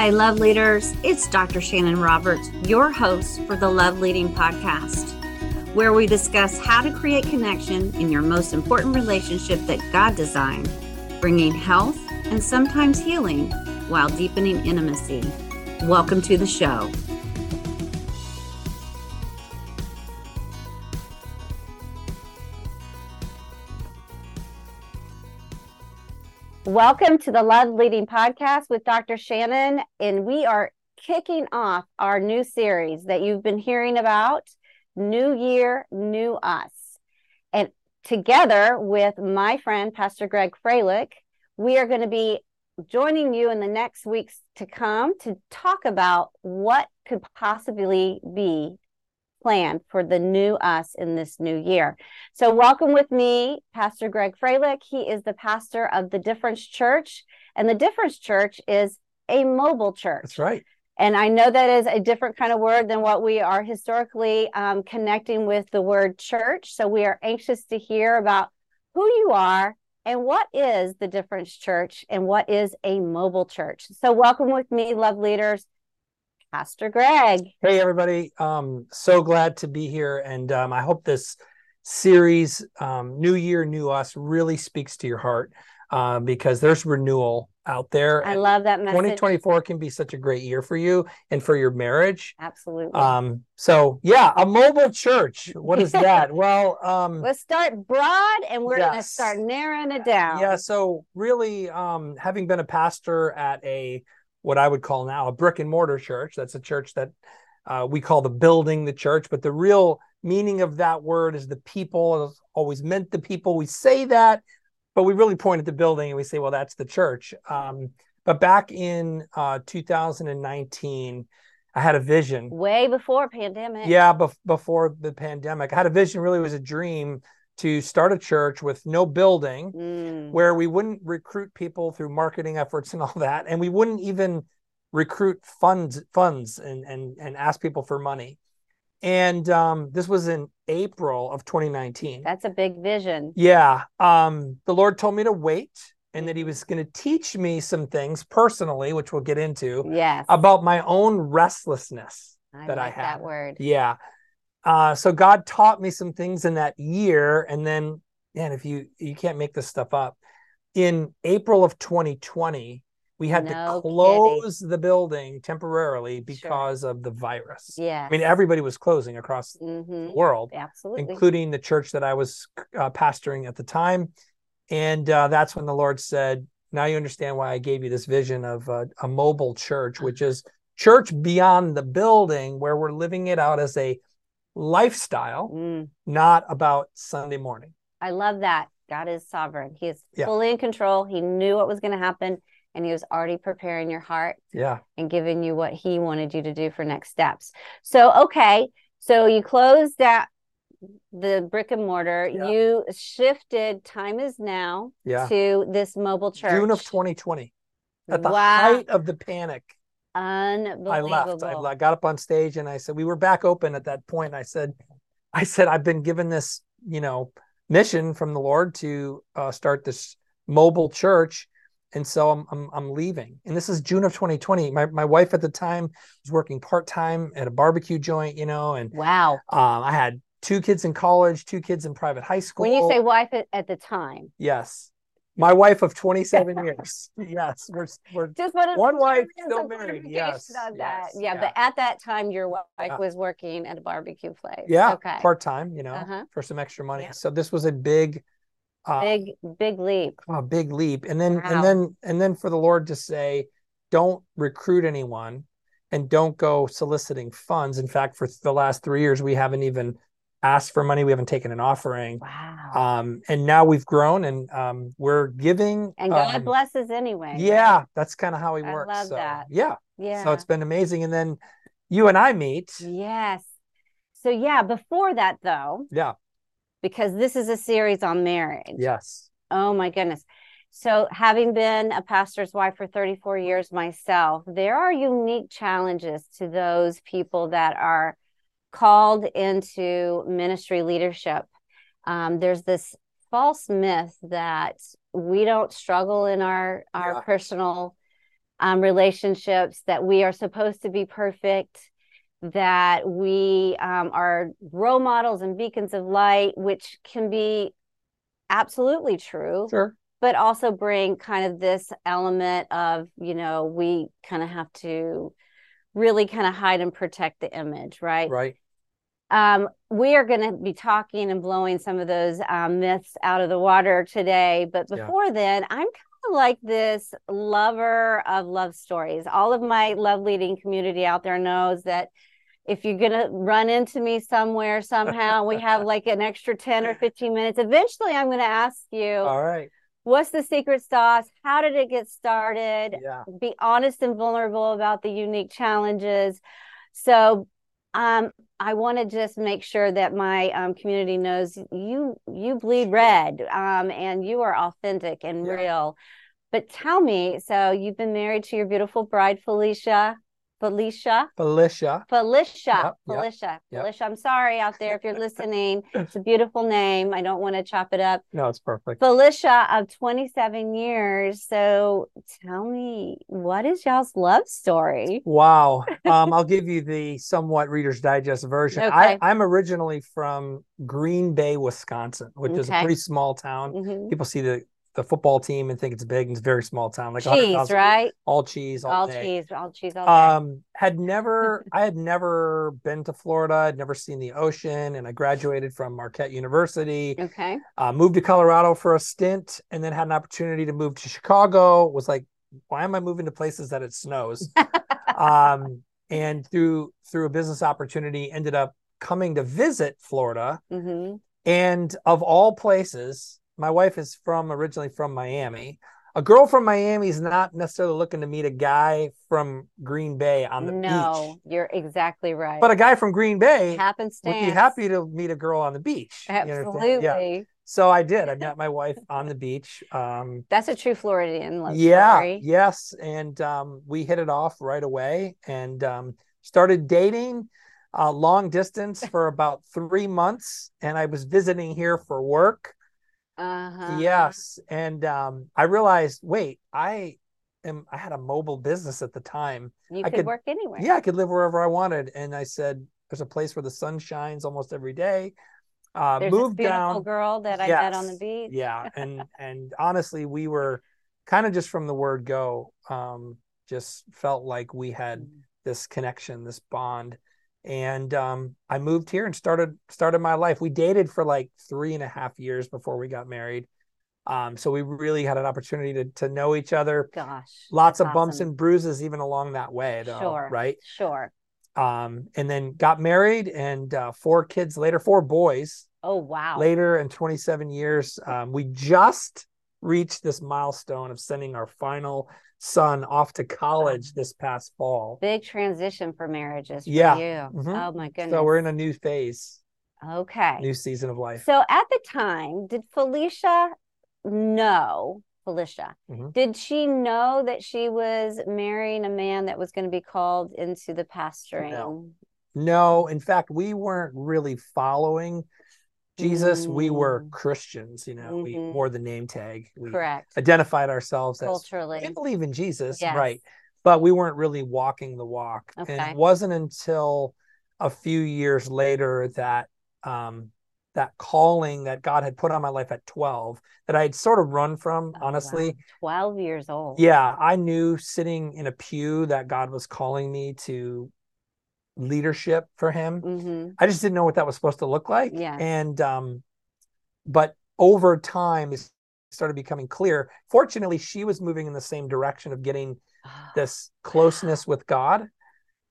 Hi, love leaders. It's Dr. Shanon Roberts, your host for the Love Leading Podcast, where we discuss how to create connection in your most important relationship that God designed, bringing health and sometimes healing while deepening intimacy. Welcome to the show. Welcome to the Love Leading Podcast with Dr. Shanon. And we are kicking off our new series that you've been hearing about New Year, New Us. And together with my friend, Pastor Greg Froelich, we are going to be joining you in the next weeks to come to talk about what could possibly be plan for the new us in this new year. So, welcome with me, Pastor Greg Froelich. He is the pastor of the Difference Church, and the Difference Church is a mobile church. That's right. And I know that is a different kind of word than what we are historically um, connecting with the word church. So, we are anxious to hear about who you are and what is the Difference Church and what is a mobile church. So, welcome with me, love leaders. Pastor Greg. Hey, everybody. Um, so glad to be here. And um, I hope this series, um, New Year, New Us, really speaks to your heart uh, because there's renewal out there. I love that message. 2024 can be such a great year for you and for your marriage. Absolutely. Um, so, yeah, a mobile church. What is that? well, um, let's start broad and we're yes. going to start narrowing it down. Yeah. So, really, um, having been a pastor at a what I would call now a brick and mortar church. That's a church that uh, we call the building the church, but the real meaning of that word is the people. It's always meant the people. We say that, but we really point at the building and we say, well, that's the church. Um, but back in uh, 2019, I had a vision. Way before pandemic. Yeah, bef- before the pandemic, I had a vision. Really, was a dream to start a church with no building mm. where we wouldn't recruit people through marketing efforts and all that and we wouldn't even recruit funds funds and and, and ask people for money. And um, this was in april of 2019 that's a big vision. Yeah um, the lord told me to wait and that he was going to teach me some things personally which we'll get into yes. about my own restlessness I that like i had. that word. Yeah uh, so God taught me some things in that year, and then, man, if you you can't make this stuff up, in April of 2020, we had no to close kidding. the building temporarily because sure. of the virus. Yeah, I mean everybody was closing across mm-hmm. the world, absolutely, including the church that I was uh, pastoring at the time, and uh, that's when the Lord said, "Now you understand why I gave you this vision of uh, a mobile church, which is." Church beyond the building, where we're living it out as a lifestyle, mm. not about Sunday morning. I love that. God is sovereign. He is yeah. fully in control. He knew what was going to happen and he was already preparing your heart. Yeah. And giving you what he wanted you to do for next steps. So, okay. So you closed that the brick and mortar. Yeah. You shifted time is now yeah. to this mobile church. June of 2020. At the wow. height of the panic. Unbelievable. I left. I got up on stage and I said, we were back open at that point. I said, I said, I've been given this, you know, mission from the Lord to uh, start this mobile church. And so I'm, I'm, I'm leaving. And this is June of 2020. My, my wife at the time was working part time at a barbecue joint, you know, and wow. Um, I had two kids in college, two kids in private high school. When you say wife at, at the time, yes, my wife of 27 years. Yes, we're we're just what one wife still married. Yes, yes, yeah, yeah, but at that time, your wife yeah. was working at a barbecue place. Yeah, okay, part time, you know, uh-huh. for some extra money. Yeah. So this was a big, uh, big, big leap. A big leap, and then wow. and then and then for the Lord to say, don't recruit anyone, and don't go soliciting funds. In fact, for the last three years, we haven't even asked for money. We haven't taken an offering. Wow. Um, and now we've grown and um, we're giving. And God um, blesses anyway. Yeah, that's kind of how He works. I love so, that. Yeah. Yeah. So it's been amazing. And then you and I meet. Yes. So yeah, before that though. Yeah. Because this is a series on marriage. Yes. Oh my goodness. So, having been a pastor's wife for 34 years myself, there are unique challenges to those people that are called into ministry leadership, um, there's this false myth that we don't struggle in our our yeah. personal um, relationships, that we are supposed to be perfect, that we um, are role models and beacons of light, which can be absolutely true. Sure. But also bring kind of this element of, you know, we kind of have to really kind of hide and protect the image, right? Right. Um, we are going to be talking and blowing some of those um, myths out of the water today. But before yeah. then, I'm kind of like this lover of love stories. All of my love leading community out there knows that if you're going to run into me somewhere somehow, we have like an extra 10 or 15 minutes. Eventually, I'm going to ask you. All right. What's the secret sauce? How did it get started? Yeah. Be honest and vulnerable about the unique challenges. So, um, I want to just make sure that my um, community knows you you bleed red um, and you are authentic and yeah. real. But tell me, so you've been married to your beautiful bride, Felicia. Felicia. Felicia. Felicia. Yep, Felicia. Yep. Felicia. I'm sorry out there if you're listening. It's a beautiful name. I don't want to chop it up. No, it's perfect. Felicia of 27 years. So tell me, what is y'all's love story? Wow. Um, I'll give you the somewhat Reader's Digest version. Okay. I, am originally from Green Bay, Wisconsin, which is a pretty small town. Mhm. People see the the football team and think it's big and it's a very small town, like Cheese, 100,000 right? all cheese, all, All cheese, all cheese, all day. Um, had never, I had never been to Florida. I'd never seen the ocean, and I graduated from Marquette University. okay. Uh, moved to Colorado for a stint, and then had an opportunity to move to Chicago. Was like, why am I moving to places that it snows? um, and through through a business opportunity, ended up coming to visit Florida. hmm And of all places, my wife is from originally from Miami. A girl from Miami is not necessarily looking to meet a guy from Green Bay on the No, beach. No, you're exactly right. But a guy from Green Bay happenstance. would be happy to meet a girl on the beach. Absolutely. Yeah. So I did. I met my wife on the beach. Um, That's a true Floridian love yeah, story. yes. And um, we hit it off right away and um, started dating uh, long distance for about three months. And I was visiting here for work. Uh-huh. Yes. And um, I realized, wait, I am, I had a mobile business at the time. You I could, could- work anywhere. Yeah, I could live wherever I wanted. And I said, there's a place where the sun shines almost every day. Uh, There's moved beautiful down. girl that I met on the beach. Yeah. And, and honestly, we were kind of just from the word go, um, just felt like we had Mm. this connection, this bond. And um, I moved here and started started my life. We dated for like three and a half years before we got married. Um, so we really had an opportunity to to know each other. Gosh. Lots of bumps and bruises even along that way, though. Sure. Right. Sure. Um, and then got married and uh, four kids later, four boys Oh wow. later in 27 years. Um, we just reached this milestone of sending our final son off to college this past fall. Big transition for marriages for Yeah. you. Mhm. Oh my goodness. So we're in a new phase, okay. new season of life. So at the time, did Felicia know Felicia? Mhm. Did she know that she was marrying a man that was going to be called into the pastoring? No. No, in fact, we weren't really following Jesus. We were Mm. Christians, you know, we Mhm. wore the name tag. We Correct. identified ourselves as Culturally. we believe in Jesus, Yes. right? But we weren't really walking the walk. And it wasn't until a few years later that um that calling that God had put on my life at 12 that I had sort of run from, Oh, wow. honestly. 12 years old. Yeah, I knew sitting in a pew that God was calling me to leadership for him. hmm I just didn't know what that was supposed to look like. Yeah. And um, but over time it started becoming clear. Fortunately, she was moving in the same direction of getting this closeness with God.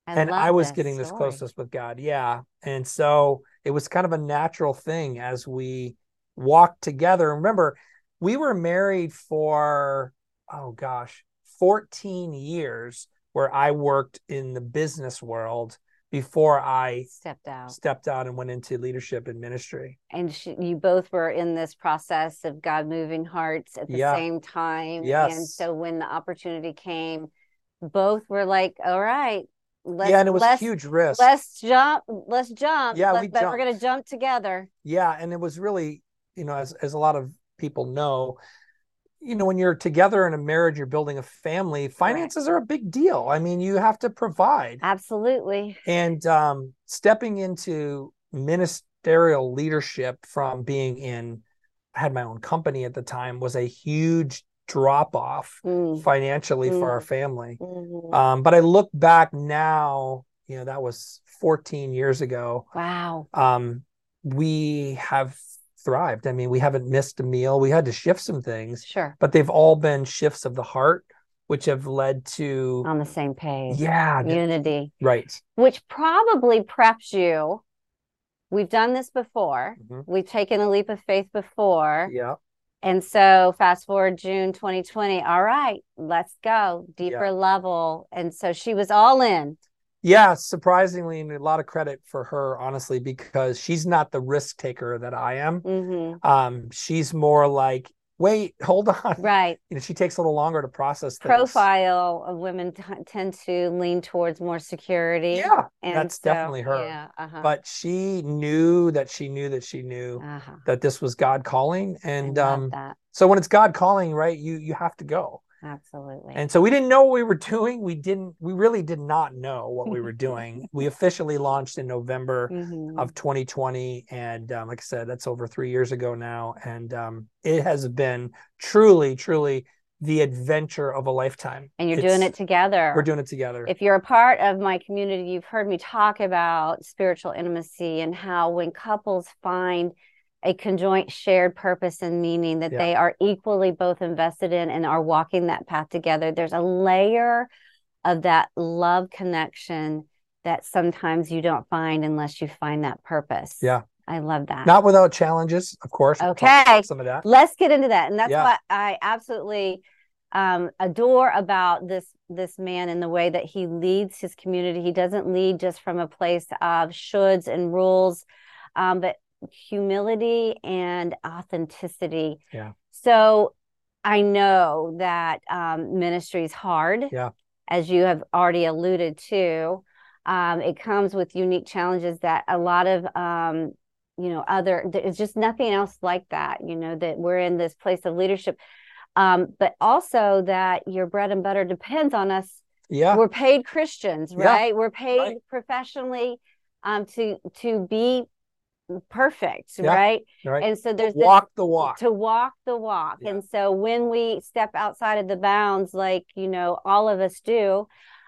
and I was getting this closeness with God. Yeah. And so it was kind of a natural thing as we walked together. Remember, we were married for, oh gosh, 14 years where I worked in the business world before I Stepped out. stepped out and went into leadership and ministry. And she, you both were in this process of God moving hearts at the Yeah. same time. And so when the opportunity came, both were like, all right, let's, yeah, and it was a huge risk. let's jump, let's jump. Yeah, Let- we but we're going to jump together. Yeah, and it was really, you know, as as a lot of people know, you know, when you're together in a marriage, you're building a family, finances are a big deal. I mean, you have to provide. Absolutely. And um, stepping into ministerial leadership from being in, I had my own company at the time, was a huge drop off Mm. financially for Mm. our family. Mhm. Um, but I look back now, you know, that was 14 years ago. wow. Um, we have thrived. I mean, we haven't missed a meal. We had to shift some things, Sure. but they've all been shifts of the heart, which have led to, On the same page. yeah, Unity, right. which probably preps you. We've done this before. Mhm. We've taken a leap of faith before. Yeah. And so fast forward June 2020. All right, let's go deeper level. And so she was all in. Yeah, surprisingly, and a lot of credit for her, honestly, because she's not the risk taker that I am. hmm Um, she's more like, wait, hold on. Right. You know, she takes a little longer to process things. Profile of women t- tend to lean towards more security. Yeah, And that's so- definitely her. Yeah. Uh-huh. but she knew that she knew that she knew uh-huh. that this was God calling. And um, that. so when it's God calling, right, you you have to go. Absolutely. And so we didn't know what we were doing. We didn't. We really did not know what we were doing. we officially launched in November Mhm. of 2020, and um, like I said, that's over three years ago now. And um, it has been truly, truly the adventure of a lifetime. and you're It's- doing it together. We're doing it together. if you're a part of my community, you've heard me talk about spiritual intimacy and how when couples find a conjoint shared purpose and meaning that Yeah. they are equally both invested in and are walking that path together, there's a layer of that love connection that sometimes you don't find unless you find that purpose. Yeah. I love that. Not without challenges, of course. We'll Okay. Some of that. Let's get into that. And that's Yeah. what I absolutely um, adore about this this man and the way that he leads his community. He doesn't lead just from a place of shoulds and rules, um, but humility and authenticity. Yeah. So I know that um, ministry is hard. Yeah. As you have already alluded to, um, it comes with unique challenges that a lot of um, you know other there's just nothing else like that you know that we're in this place of leadership um but also that your bread and butter depends on us Yeah. we're paid christians Yeah, right we're paid right. professionally um to to be perfect Yeah, right Right. and so there's this- Walk the walk. to walk the walk Yeah. and so when we step outside of the bounds like you know all of us do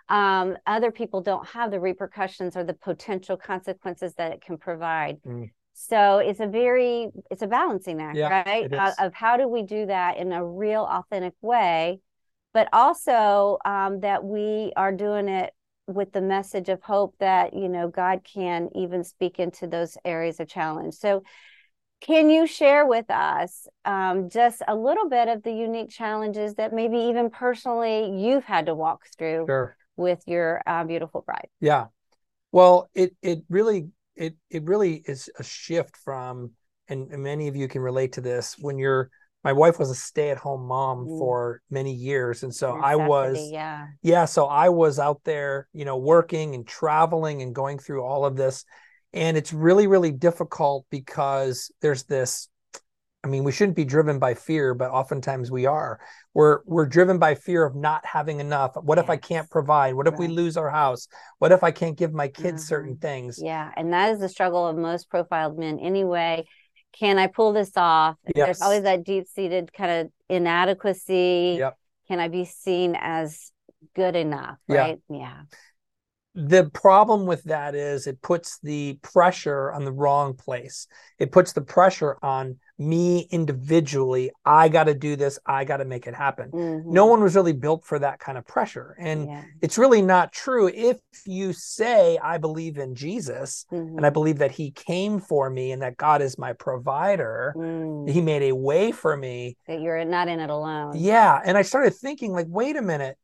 um, other people don't have the repercussions or the potential consequences that it can provide Mm. so it's a very it's a balancing act Yeah, right Uh, of how do we do that in a real authentic way but also um, that we are doing it with the message of hope that you know god can even speak into those areas of challenge so can you share with us um, just a little bit of the unique challenges that maybe even personally you've had to walk through Sure. with your uh, beautiful bride Yeah. Well, it it really it it really is a shift from and, and many of you can relate to this when you're my wife was a stay-at-home mom Mm. for many years and so I was yeah. Yeah so I was out there you know working and traveling and going through all of this and it's really really difficult because there's this I mean we shouldn't be driven by fear but oftentimes we are. We're we're driven by fear of not having enough. What if I can't provide? What if we lose our house? What if I can't give my kids Mhm. certain things? Yeah, and that is the struggle of most profiled men anyway. Can I pull this off? Yes. There's always that deep seated kind of inadequacy. Yep. Can I be seen as good enough? Yeah. Right. Yeah. The problem with that is it puts the pressure on the wrong place. It puts the pressure on me individually. I got to do this. I got to make it happen. No Mhm. one was really built for that kind of pressure. And yeah. it's really not true. If you say, I believe in Jesus and I Mhm. believe that he came for me and that God is my provider, Mm. he made a way for me. That you're not in it alone. Yeah. And I started thinking, like, wait a minute.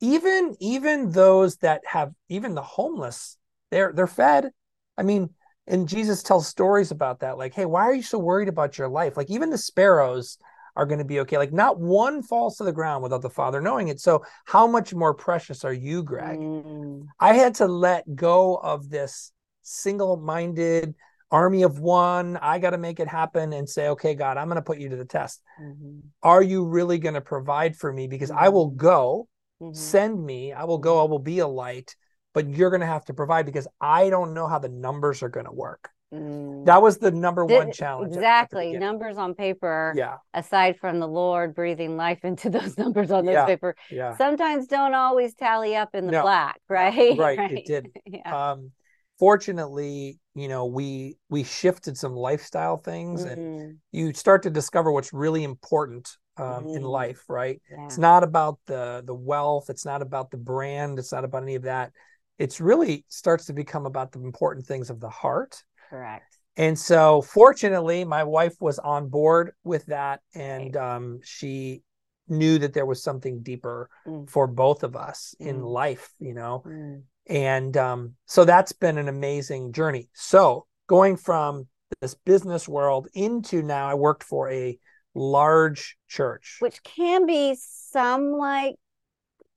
Even even those that have even the homeless, they're they're fed. I mean, and Jesus tells stories about that. Like, hey, why are you so worried about your life? Like, even the sparrows are going to be okay. Like, not one falls to the ground without the Father knowing it. So, how much more precious are you, Greg? Mm. I had to let go of this single minded army of one. I got to make it happen and say, okay, God, I'm going to put you to the test. Mhm. Are you really going to provide for me? Because I will go, Mhm. send me, I will go, I will be a light, but you're going to have to provide because I don't know how the numbers are going to work. Mm. That was the number one challenge. Exactly. Numbers on paper, Yeah. aside from the Lord breathing life into those numbers on those Yeah. paper, Yeah. sometimes don't always tally up in the No. black, right? right, it did. yeah. Um, fortunately, you know, we we shifted some lifestyle things and Mhm. you start to discover what's really important um, in Mhm. life, right? Yeah. It's not about the the wealth, it's not about the brand, it's not about any of that. It's really starts to become about the important things of the heart. Correct. And so fortunately, my wife was on board with that and um, she knew that there was something deeper Mm. for both of us in Mm. life, you know. Mm. And um, so that's been an amazing journey. So going from this business world into now, I worked for a large church. Which can be some like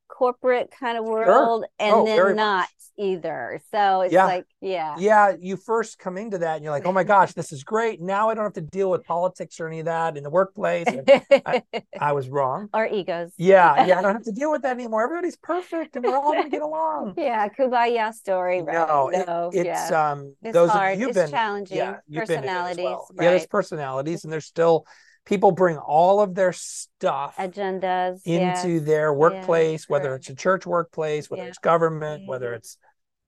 corporate kind of world and Oh, then not much. either. So it's Yeah. like, yeah. yeah, you first come into that and you're like, oh my gosh, this is great. Now I don't have to deal with politics or any of that in the workplace. And I was wrong. Our egos. Yeah, yeah, I don't have to deal with that anymore. Everybody's perfect and we're all gonna get along. Yeah, kumbaya story, right? No, it- no, it's yeah. um It's those hard. of you've it's been challenging. yeah, you've been in it as Personalities. Yeah, there's personalities and there's still people bring all of their stuff Agendas into their workplace, whether it's a church workplace, whether Yeah. it's government, whether it's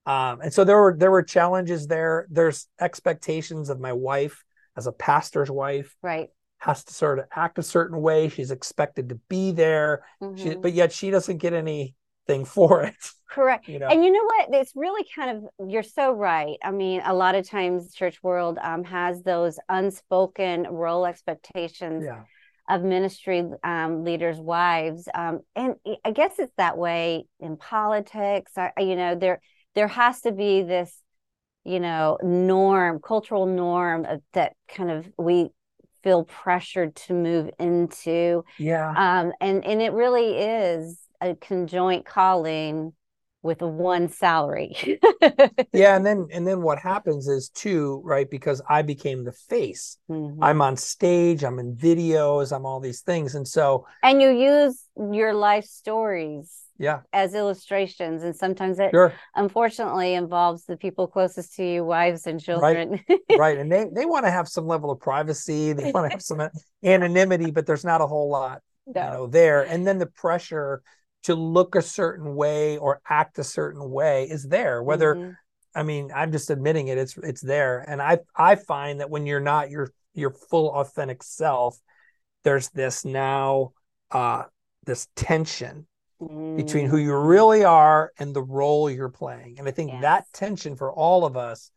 um and so there were there were challenges there. There's expectations of my wife as a pastor's wife right. has to sort of act a certain way. She's expected to be there. She, Mhm. but yet she doesn't get anything for it. Correct. You know. And you know what? It's really kind of, you're so right. I mean, a lot of times church world um, has those unspoken role expectations yeah. of ministry um, leaders' wives. Um, and I- guess it's that way in politics. I, I- you know, there there has to be this, you know, norm, cultural norm of, that kind of we feel pressured to move into. Yeah. Um, and and it really is a conjoint calling with one salary. yeah and then and then what happens is too right because i became the face Mhm. i'm on stage i'm in videos i'm all these things and so and you use your life stories yeah as illustrations, and sometimes it sure unfortunately involves the people closest to you, wives and children. right and they they want to have some level of privacy they want to have some anonymity but there's not a whole lot you know there and then the pressure to look a certain way or act a certain way is there whether Mhm. I mean, I'm just admitting it. It's it's there, and I I find that when you're not your your full authentic self, there's this now uh this tension between who you Mm. really are and the role you're playing, and I think that tension for all of us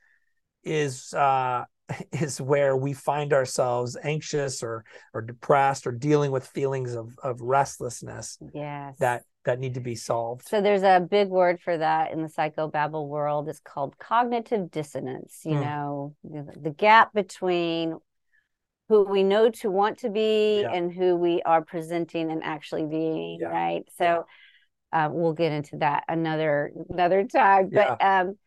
is uh is where we find ourselves anxious or or depressed or dealing with feelings of of restlessness Yes. that that need to be solved. So there's a big word for that in the psychobabble world. It's called cognitive dissonance. You Hmm. know, the, gap between who we know to want to be Yeah. and who we are presenting and actually being. Yeah. Right. So uh, we'll get into that another another time. Yeah. But um,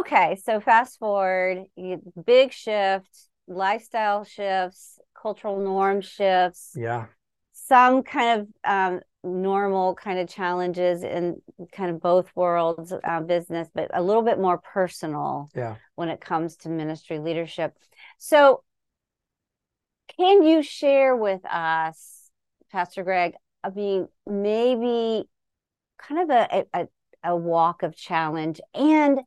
okay. So fast forward, you, big shift, lifestyle shifts, cultural norm shifts Yeah. some kind of um, normal kind of challenges in kind of both worlds uh, business but a little bit more personal Yeah. when it comes to ministry leadership. So can you share with us pastor greg i mean maybe kind of a, a, a walk of challenge and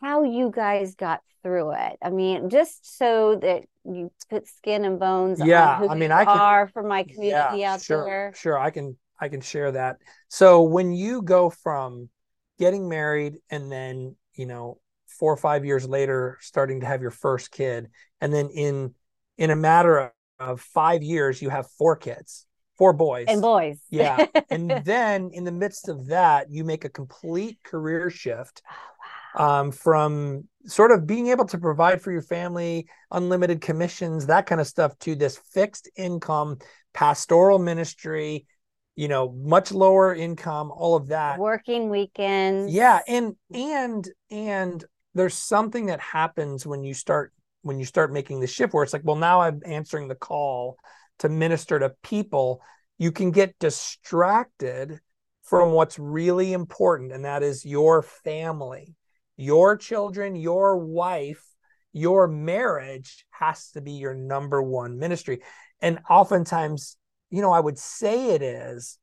how you guys got through it? I mean just so that you put skin and bones Yeah, I mean, I can- are for my community out sure, there. Sure, I can I can share that. So when you go from getting married and then, you know, 4 or 5 years later starting to have your first kid and then in in a matter of, of 5 years you have four kids, four boys. and boys Yeah. and then in the midst of that you make a complete career shift Oh, um, from sort of being able to provide for your family, unlimited commissions, that kind of stuff, to this fixed income pastoral ministry, you know, much lower income, all of that. working weekends. Yeah, and and and there's something that happens when you start when you start making the shift where it's like well now i'm answering the call to minister to people. You can get distracted from what's really important and that is your family. Your children your wife your marriage has to be your number one ministry. And oftentimes you know i would say it is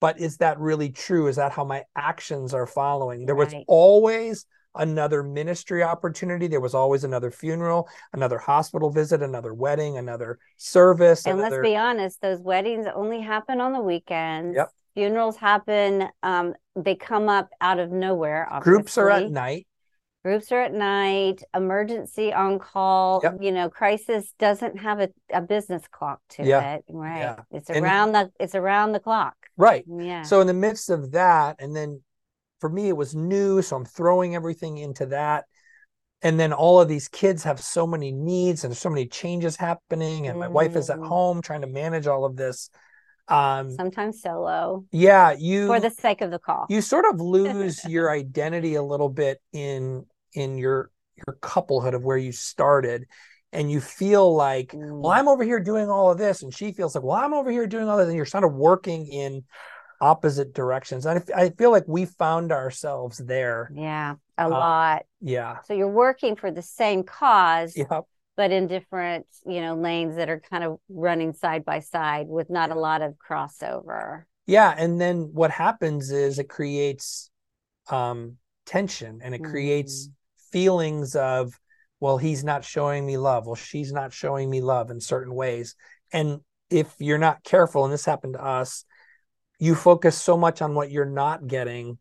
but is that really true is that how my actions are following there was Right. always another ministry opportunity there was always another funeral another hospital visit another wedding another service And another let's be honest, those weddings only happen on the weekends. Yep. Funerals happen. Um, they come up out of nowhere. groups are at night Groups are at night. Emergency on call. Yep. You know, crisis doesn't have a, a business clock to Yeah. it. Right. Yeah. It's And- around the. It's around the clock. right Yeah. So in the midst of that, and then for me it was new, so I'm throwing everything into that. And then all of these kids have so many needs and so many changes happening, and my wife is at Mm. home trying to manage all of this. Um, Sometimes solo yeah, you for the sake of the call. you sort of lose your identity a little bit in in your your couplehood of where you started, and you feel like well, Mm. I'm over here doing all of this, and she feels like, well, I'm over here doing all of this, and you're sort of working in opposite directions. And I, feel like we found ourselves there. yeah, a Uh, lot. Yeah. So you're working for the same cause, Yeah. but in different, you know, lanes that are kind of running side by side with not a lot of crossover. Yeah. And then what happens is it creates um, tension and it creates feelings of, well, he's not showing me love. Well, she's not showing me love in certain ways. And if you're not careful, and this happened to us, you focus so much on what you're not getting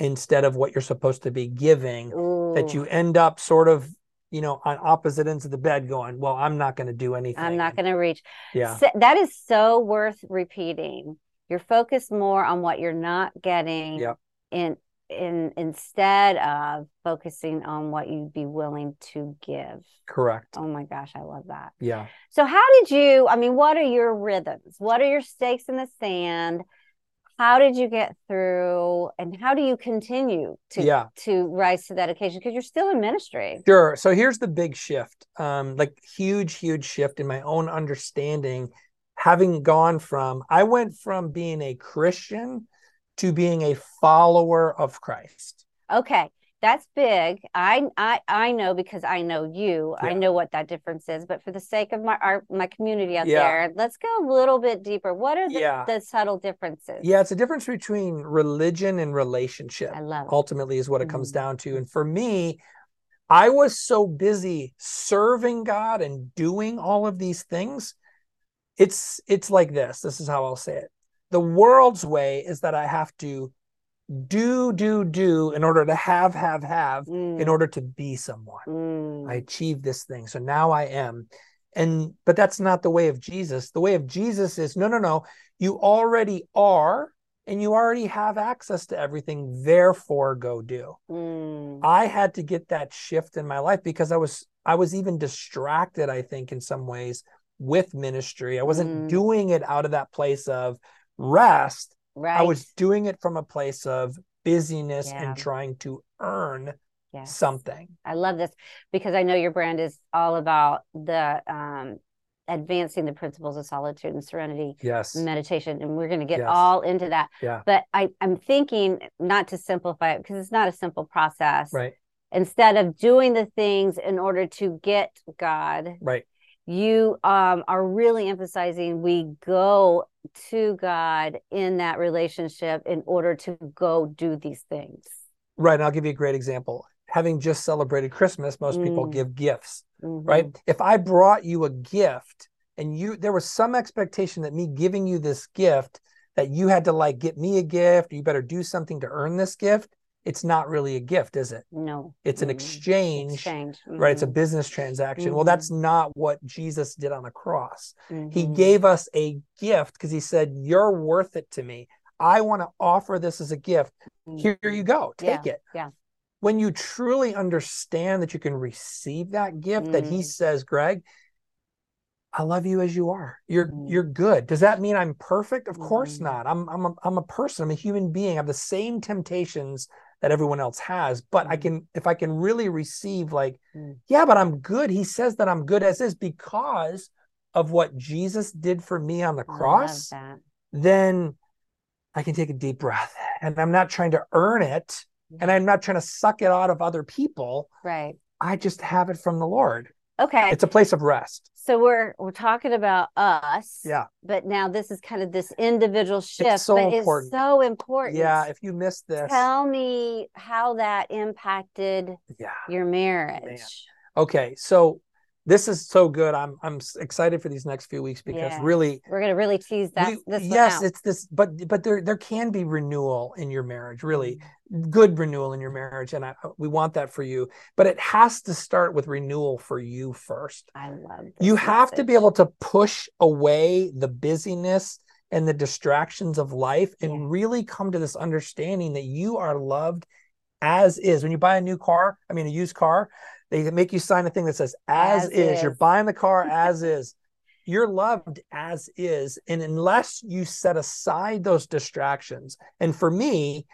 instead of what you're supposed to be giving that you end up sort of you know on opposite ends of the bed going well i'm not going to do anything I'm not going to reach. yeah So- that is so worth repeating. You're focused more on what you're not getting Yep. in in instead of focusing on what you'd be willing to give. correct Oh my gosh, I love that. yeah So how did you, I mean, what are your rhythms? What are your stakes in the sand? How did you get through and how do you continue to yeah to rise to that occasion because you're still in ministry? sure so here's the big shift um like huge huge shift in my own understanding having gone from i went from being a christian to being a follower of christ Okay, that's big. I I I know because I know you. I know what that difference is, but for the sake of my our my community out Yeah. there, let's go a little bit deeper. What are the, Yeah. the subtle differences? yeah it's a difference between religion and relationship I love it. ultimately is what it comes Mhm. down to. And for me, I was so busy serving God and doing all of these things. It's it's like this. This is how I'll say it. The world's way is that I have to do do do in order to have have have in Mm, order to be someone. mm. I achieved this thing. So now I am. And but that's not the way of Jesus. The way of Jesus is no, no, no. You already are and you already have access to everything. Therefore, go do. Mm. I had to get that shift in my life because I was I was even distracted, I think, in some ways with ministry. I wasn't Mm. doing it out of that place of rest. Right. I was doing it from a place of busyness Yeah. and trying to earn Yes. something. I love this because I know your brand is all about the um, advancing the principles of solitude and serenity Yes. meditation, and we're going to get Yes. all into that. Yeah. But I, I'm thinking not to simplify it because it's not a simple process. Right. Instead of doing the things in order to get God, Right. You um, are really emphasizing we go to God in that relationship in order to go do these things. Right. And I'll give you a great example. Having just celebrated Christmas, most people Mm. give gifts, Mhm. right? If I brought you a gift and you there was some expectation that me giving you this gift that you had to like get me a gift, you better do something to earn this gift, it's not really a gift, is it? No, It's an exchange, exchange. right? It's a Mhm. business transaction. Well, that's not what Jesus did on the cross. He Mhm. gave us a gift because he said, You're worth it to me. I want to offer this as a gift. Here you go. Take it. yeah. When you truly understand that you can receive that gift, that he says, Greg, I love you as you are. You're Mm. you're good. Does that mean I'm perfect? Of course Mm. not. I'm I'm a, I'm a person. I'm a human being. I have the same temptations that everyone else has but i Mhm. can if i can really receive like Mm. yeah but i'm good he says that i'm good as is because of what jesus did for me on the cross then i can take a deep breath and i'm not trying to earn it and i'm not trying to suck it out of other people Right. i just have it from the lord Okay. it's a place of rest So we're we're talking about us. yeah But now this is kind of this individual shift. It's so but important. it's so important. yeah if you miss this Tell me how that impacted yeah your marriage. okay so this is so good i'm i'm excited for these next few weeks because Yeah. really We're gonna really tease that we- this yes it's this but but there there can be renewal in your marriage really Mm-hmm. good renewal in your marriage and I, we want that for you but it has to start with renewal for you first I love you have to be able to push away the busyness and the distractions of life and Yeah. really come to this understanding that you are loved as is when you buy a new car i mean a used car they make you sign a thing that says as, As is. you're buying the car as is you're loved as is and unless you set aside those distractions and for me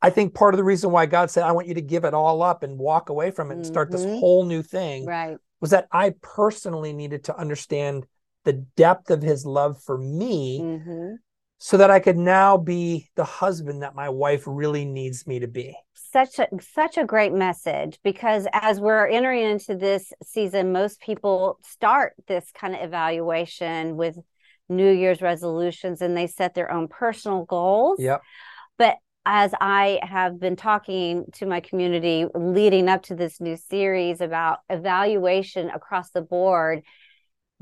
i think part of the reason why god said i want you to give it all up and walk away from it and start this Mhm. whole new thing Right. was that I personally needed to understand the depth of his love for me hmm so that I could now be the husband that my wife really needs me to be. Such a such a great message because as we're entering into this season, most people start this kind of evaluation with New Year's resolutions and they set their own personal goals. Yep. But as I have been talking to my community leading up to this new series about evaluation across the board,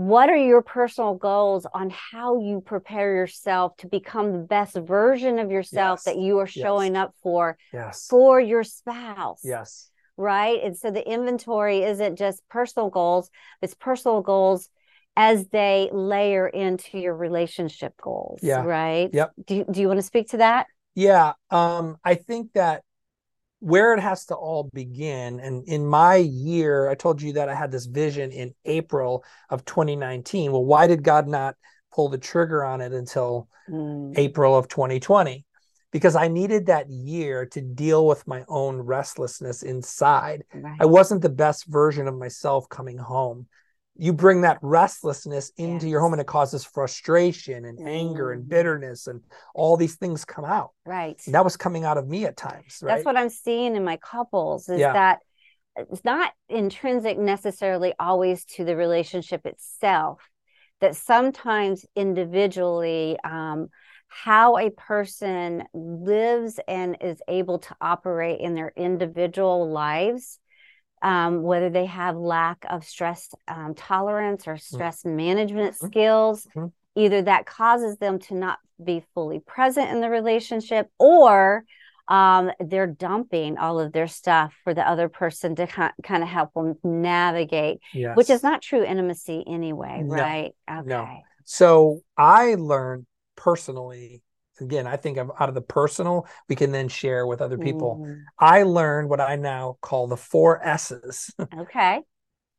what are your personal goals on how you prepare yourself to become the best version of yourself Yes. that you are showing up for Yes. for your spouse? Yes. right? And so the inventory isn't just personal goals, it's personal goals as they layer into your relationship goals, Yeah. right? Yep. Do you, do you want to speak to that? Yeah. Um, I think that where it has to all begin, and in my year, I told you that I had this vision in April of 2019. Well, why did God not pull the trigger on it until Mm, April of 2020 because I needed that year to deal with my own restlessness inside. right. I wasn't the best version of myself coming home. You bring that restlessness into your home and it causes frustration and anger and Mhm. bitterness and all these things come out. right. And that was coming out of me at times, right? That's what I'm seeing in my couples is Yeah. that it's not intrinsic necessarily always to the relationship itself, that sometimes individually, um, how a person lives and is able to operate in their individual lives, um, whether they have lack of stress um, tolerance or stress management Mhm. skills, Mhm. either that causes them to not be fully present in the relationship or um, they're dumping all of their stuff for the other person to kind of help them navigate, yes. which is not true intimacy anyway, No. right? No. Okay. So I learned personally, again, I think of out of the personal, we can then share with other people. Mhm. I learned what I now call the four S's. Okay.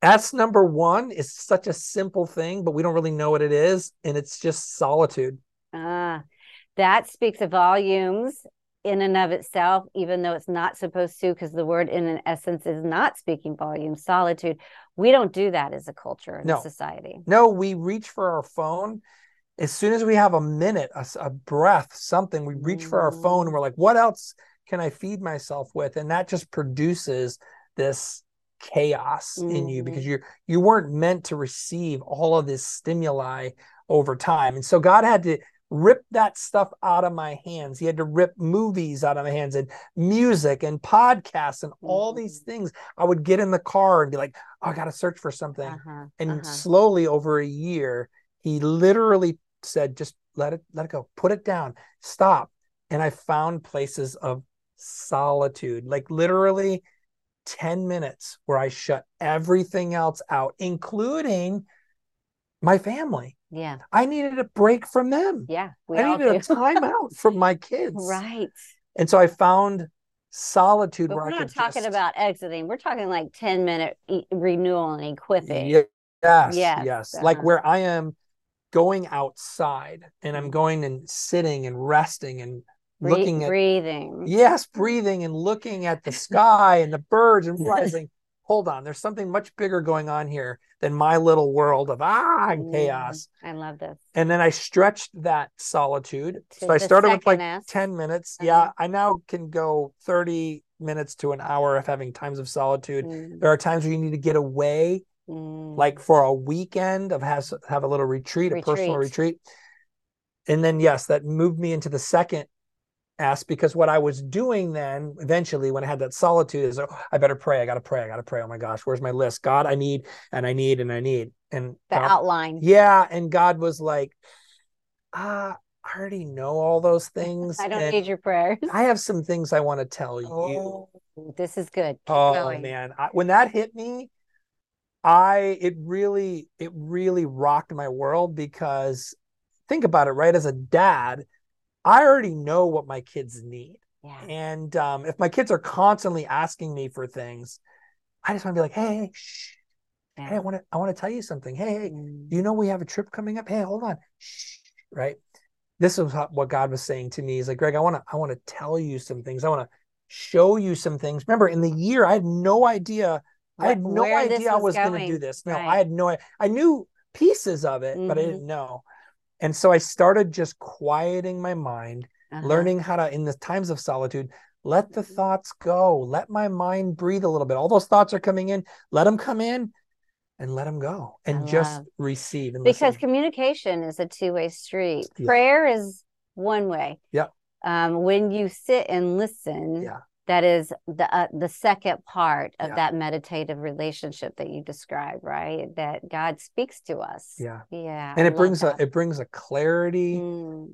S number one is such a simple thing, but we don't really know what it is. And it's just solitude. Ah, that speaks of volumes in and of itself, even though it's not supposed to, because the word in an essence is not speaking volumes, solitude. We don't do that as a culture and No. society. No, we reach for our phone. As soon as we have a minute, a breath, something, we reach for our phone and we're like, what else can I feed myself with? And that just produces this chaos in you Mhm. because you're you weren't meant to receive all of this stimuli over time. And so God had to rip that stuff out of my hands. He had to rip movies out of my hands and music and podcasts and all these Mhm. things. I would get in the car and be like, oh, I got to search for something. Uh-huh. And uh-huh. slowly over a year, he literally said, just let it let it go. Put it down. Stop. And I found places of solitude, like literally 10 minutes where I shut everything else out, including my family. Yeah. I needed a break from them. Yeah. We I needed a time out from my kids. right. And so I found solitude But where we're I not talking just, about exiting. We're talking like 10 minute e- renewal and equipping. Ye- Yes, Yes, yes. Like uh-huh. where I am going outside and I'm Mhm. going and sitting and resting and looking at breathing. yes, breathing and looking at the sky and the birds and realizing, hold on, there's something much bigger going on here than my little world of ah and Mm, chaos. I love this. And then I stretched that solitude. To so I started with like S. 10 minutes. Uh-huh. Yeah, I now can go 30 minutes to an hour of having times of solitude. Mm, There are times where you need to get away, mm. like for a weekend of has have a little retreat, a personal Retreat. retreat. And then yes, that moved me into the second S because what I was doing then eventually when I had that solitude is oh, I better pray. I gotta pray. I gotta pray. Oh my gosh, where's my list? God, I need and I need and I need. And the God- outline. yeah, and God was like, ah, I already know all those things. I don't need your prayers. I have some things I want to tell you. Oh, this is good. Keep Oh going. man, I, when that hit me, I it really it really rocked my world because think about it, right? As a dad, I already know what my kids need, Yeah. and um, if my kids are constantly asking me for things, I just want to be like, hey, shh, hey, I want to I want to tell you something. Hey, hey, Mm. you know we have a trip coming up. Hey, hold on, shh, right? This is what God was saying to me. He's like, Greg, I want to I want to tell you some things. I want to show you some things. Remember, in the year, I had no idea. I had no idea I was going to do this. No, Right. I had no. i- I knew pieces of it, but I Mhm. didn't know. And so I started just quieting my mind, Uh-huh. learning how to, in the times of solitude, let the Mhm. thoughts go. Let my mind breathe a little bit. All those thoughts are coming in. Let them come in, and let them go, and just receive. And because listen. communication is a two-way street. Yeah. Prayer is one way. Yeah. Um, when you sit and listen, Yeah. That is the uh, the second part of Yeah. that meditative relationship that you describe right? That God speaks to us. yeah, Yeah. and I it brings a it brings a clarity Mm,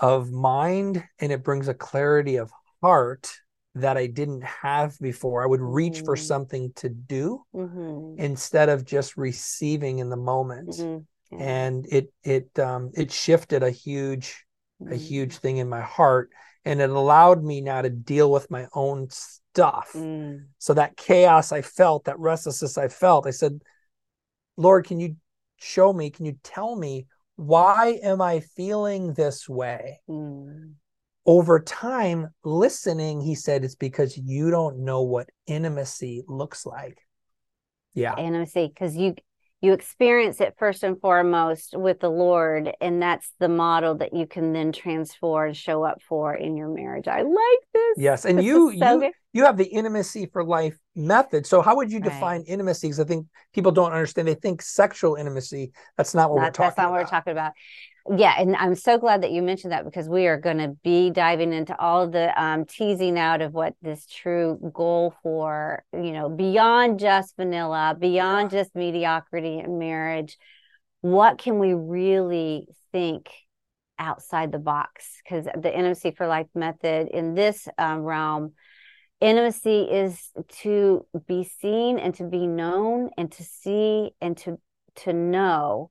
of mind, and it brings a clarity of heart that I didn't have before. I would reach for Mm. something to do mhm, instead of just receiving in the moment. mhm, yeah, And it it um it shifted a huge a mm, huge thing in my heart, and it allowed me now to deal with my own stuff. mm, So that chaos I felt, that restlessness I felt, I said, Lord, can you show me? Can you tell me why am I feeling this way? mm. over time listening he said it's because you don't know what intimacy looks like yeah intimacy because you you experience it first and foremost with the lord and that's the model that you can then transform and show up for in your marriage. I like this. Yes and This you so you good. you have the intimacy for life method. So how would you Right. define intimacy? Because i think people don't understand. They think sexual intimacy that's not what we're talking that's not what we're talking about yeah and i'm so glad that you mentioned that because we are going to be diving into all the um, teasing out of what this true goal for you know beyond just vanilla beyond just mediocrity in marriage what can we really think outside the box? Because the intimacy for life method in this um, realm intimacy is to be seen and to be known and to see and to to know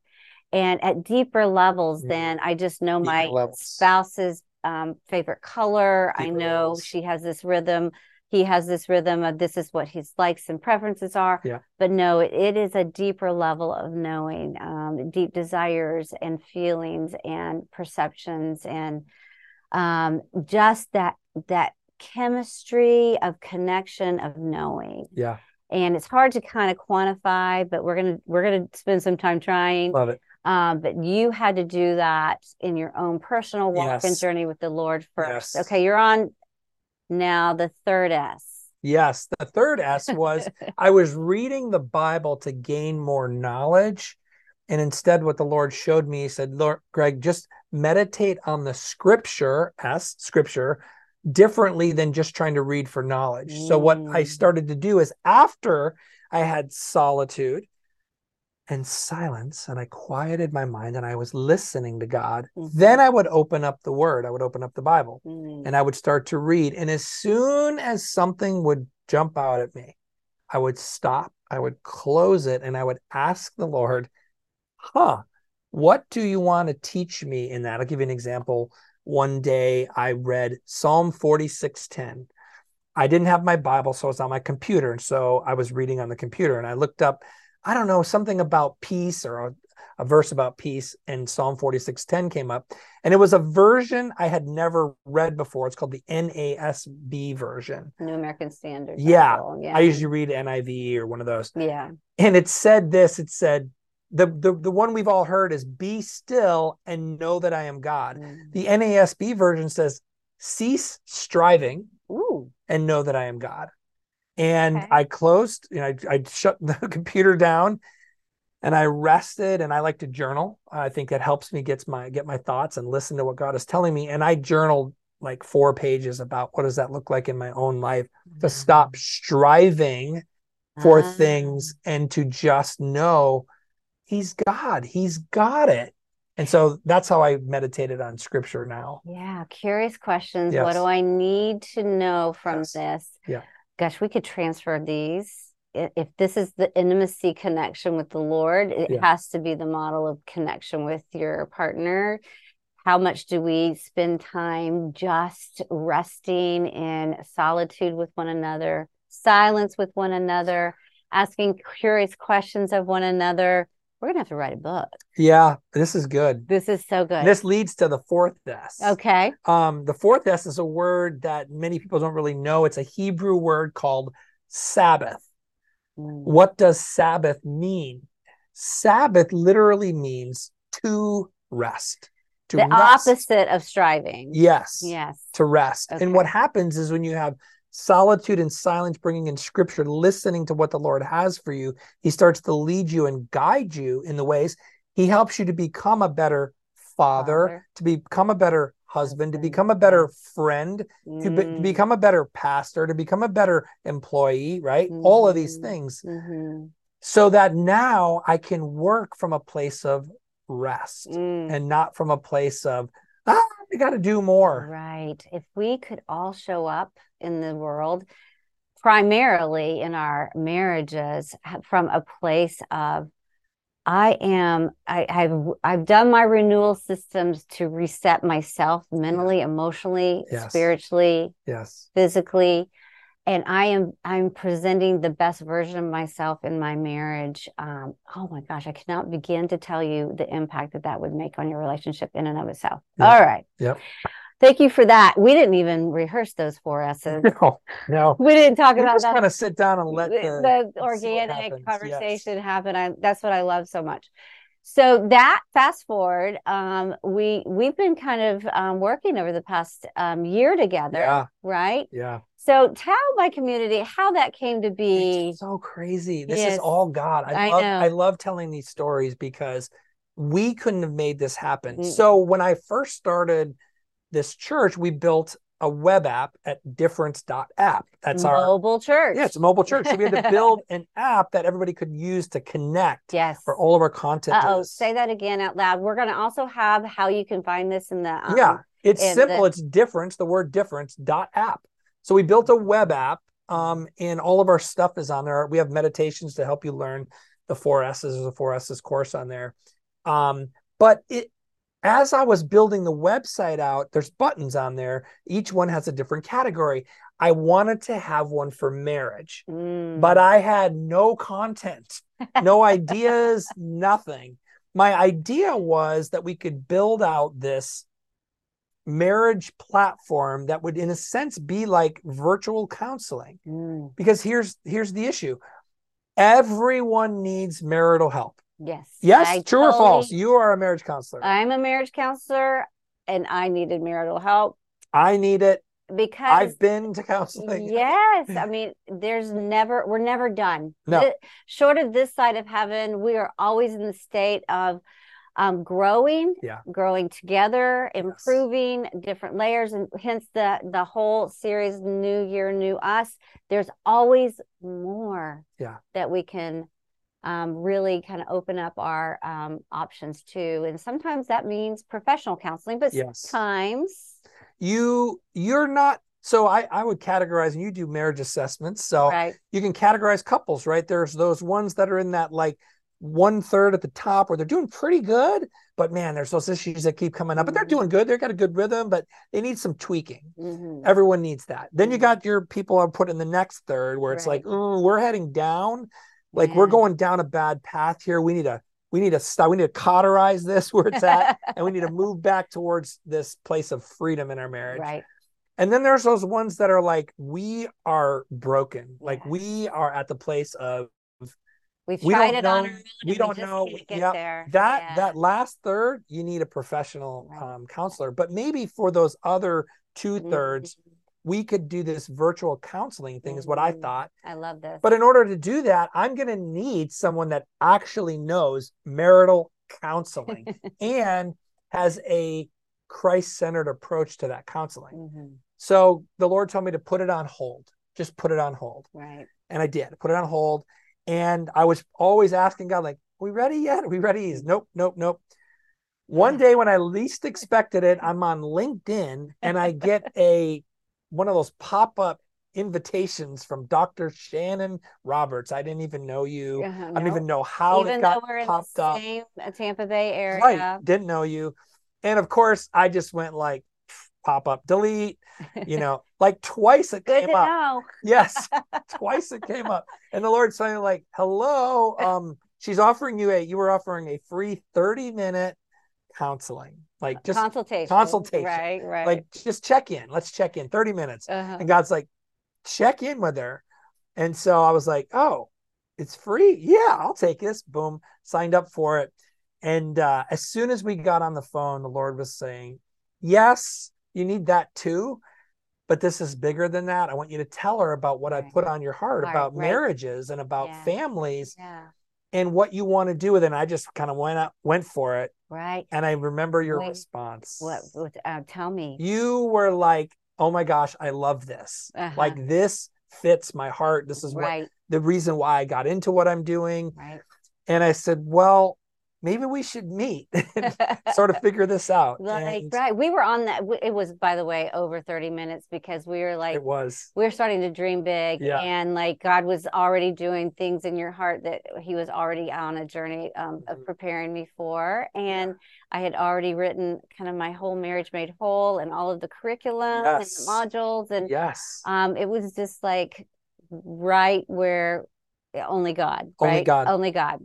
and at deeper levels Mm. than i just know Deeper my levels. spouse's um, favorite color i know levels. she has this rhythm he has this rhythm of this is what his likes and preferences are Yeah. but no it, it is a deeper level of knowing um, deep desires and feelings and perceptions and um, just that that chemistry of connection of knowing yeah and it's hard to kind of quantify but we're gonna we're gonna spend some time trying love it um, but you had to do that in your own personal walk and journey with the lord first Yes. okay you're on now the third s yes the third s was I was reading the Bible to gain more knowledge. And instead, what the Lord showed me, he said, Lord, Greg, just meditate on the scripture, S, scripture, differently than just trying to read for knowledge. So, what I Mm. started to do is after I had solitude and silence, and I quieted my mind and I was listening to God, Mhm. then I would open up the word, I would open up the Bible Mm. and I would start to read. And as soon as something would jump out at me, I would stop, I would close it, and I would ask the Lord, huh, what do you want to teach me in that? I'll give you an example. One day I read Psalm 46:10. I didn't have my Bible, so it was on my computer. And so I was reading on the computer and I looked up I don't know, something about peace or a, a verse about peace and Psalm 46:10 came up. And it was a version I had never read before. It's called the NASB version. New American Standard. Yeah. Bible. I usually read NIV or one of those. Yeah. And it said this, it said the, the the one we've all heard is be still and know that I am God. Mm. The NASB version says cease striving Ooh. and know that I am God. And Okay. I closed, you know, I, I shut the computer down and I rested and I like to journal. I think that helps me get my get my thoughts and listen to what God is telling me. And I journaled like four pages about what does that look like in my own life to stop striving for Ah. things and to just know he's God. He's got it. And so that's how I meditated on scripture now. Yeah, curious questions. What do I need to know from Yes. this? Yeah. Gosh, we could transfer these. If this is the intimacy connection with the Lord, it Yeah. has to be the model of connection with your partner. How much do we spend time just resting in solitude with one another, silence with one another, asking curious questions of one another? We're to have to write a book. Yeah, this is good. This is so good. This leads to the fourth S. okay. Um, the fourth S is a word that many people don't really know. It's a Hebrew word called Sabbath. Mm. What does Sabbath mean? Sabbath literally means to rest. To The rest. opposite of striving. Yes. Yes. To rest. Okay. And what happens is when you have solitude and silence bringing in scripture, listening to what the Lord has for you, he starts to lead you and guide you in the ways. He helps you to become a better father, Father. to become a better husband, to become a better friend, to, be- to Mm, become a better pastor, to become a better employee, right? All of these Mhm. things. mhm, So that now I can work from a place of rest mm. and not from a place of, ah, we got to do more. Right. If we could all show up in the world, primarily in our marriages, from a place of, I am, I, I've, I've done my renewal systems to reset myself mentally, emotionally, Yes. spiritually, Yes. physically and i am i'm presenting the best version of myself in my marriage um oh my gosh i cannot begin to tell you the impact that that would make on your relationship in and of itself Yeah. all right Yep. thank you for that we didn't even rehearse those four s's No, no. we didn't talk We about just that kind of sit down and let the, the organic happens. conversation happen. I that's what I love so much. So that fast forward, um, we we've been kind of um, working over the past um, year together, Yeah. right? Yeah. So tell my community how that came to be. It's so crazy. This Yes. is all God. I, I love know. I love telling these stories because we couldn't have made this happen. Mm. So when I first started this church, we built a web app at difference.app. That's our mobile church. yeah, it's a mobile church. So we had to build an app that everybody could use to connect yes. for all of our content. oh, say that again out loud. We're going to also have how you can find this in the um, yeah, it's simple. the- it's difference, the word difference dot app. So we built a web app, um, and all of our stuff is on there. We have meditations to help you learn the four S's. There's a four S's course on there. Um, but it as I was building the website out, there's buttons on there. Each one has a different category. I wanted to have one for marriage, Mm. but I had no content, no ideas, nothing. My idea was that we could build out this marriage platform that would in a sense be like virtual counseling Mm. because here's here's the issue everyone needs marital help yes. yes I true or false you are a marriage counselor I'm a marriage counselor and I needed marital help i need it because i've been to counseling yes i mean there's never we're never done No. Short of this side of heaven we are always in the state of um, growing Yeah. growing together improving different layers and hence the the whole series new year new us there's always more Yeah. that we can um, really kind of open up our um, options too. and sometimes that means professional counseling but Yes. sometimes you you're not so i i would categorize and you do marriage assessments so right you can categorize couples right there's those ones that are in that like one third at the top where they're doing pretty good but man there's those issues that keep coming up but they're Mhm. doing good they've got a good rhythm but they need some tweaking Mhm. everyone needs that then you Mhm. got your people are put in the next third where it's like Right. "Ooh, we're heading down Like we're going down a bad path here. We need to we need to stop. We need to cauterize this where it's at, and we need to move back towards this place of freedom in our marriage. right. And then there's those ones that are like, we are broken. Like Yeah. we are at the place of We've we tried don't it on know- our own. we don't just know- yeah, that Yeah. that last third, you need a professional Right. um, counselor. But maybe for those other two thirds, Mhm. We could do this virtual counseling thing, is what I Mhm. thought. I love this. But in order to do that, I'm going to need someone that actually knows marital counseling and has a Christ centered approach to that counseling. Mhm. So the Lord told me to put it on hold, just put it on hold. Right. And I did put it on hold. And I was always asking God, like, are we ready yet? Are we ready? He's nope, nope, nope. One day when I least expected it, I'm on LinkedIn and I get a one of those pop-up invitations from Dr. Shanon Roberts. I didn't even know you. Uh-huh, I don't even know how Even it though got we're in popped the up. same uh, Tampa Bay area. Right. Didn't know you. And of course, I just went like pop up, delete, you know, like twice it Good came up. know. Yes, twice it came up. And the Lord saying, like, hello, um, she's offering you a, you were offering a free 30 minute counseling, like just consultation. consultation. Right. Right. like, just check in. Let's check in 30 minutes. uh-huh. And God's like, check in with her. And so I was like, oh, it's free. Yeah, I'll take this. Boom, signed up for it. And uh, as soon as we got on the phone, the Lord was saying, yes, you need that too. But this is bigger than that. I want you to tell her about what I put on your heart Right, about right. marriages and about Yeah. families yeah. And what you want to do with it. And I just kind of went up, went for it. Right. And I remember your Wait, response. What? what uh, tell me. You were like, oh my gosh, I love this. Uh-huh. Like this fits my heart. This is what the reason why I got into what I'm doing. Right. And I said, well, maybe we should meet and sort of figure this out. Like, And right. We were on that. It was, by the way, over 30 minutes because we were like, it was. we were starting to dream big Yeah. and like God was already doing things in your heart that he was already on a journey um, of Mhm. preparing me for. And I had already written kind of my whole marriage made whole and all of the curriculum Yes. and the modules. And Yes. um, it was just like right where only God, Only right? God. Only God.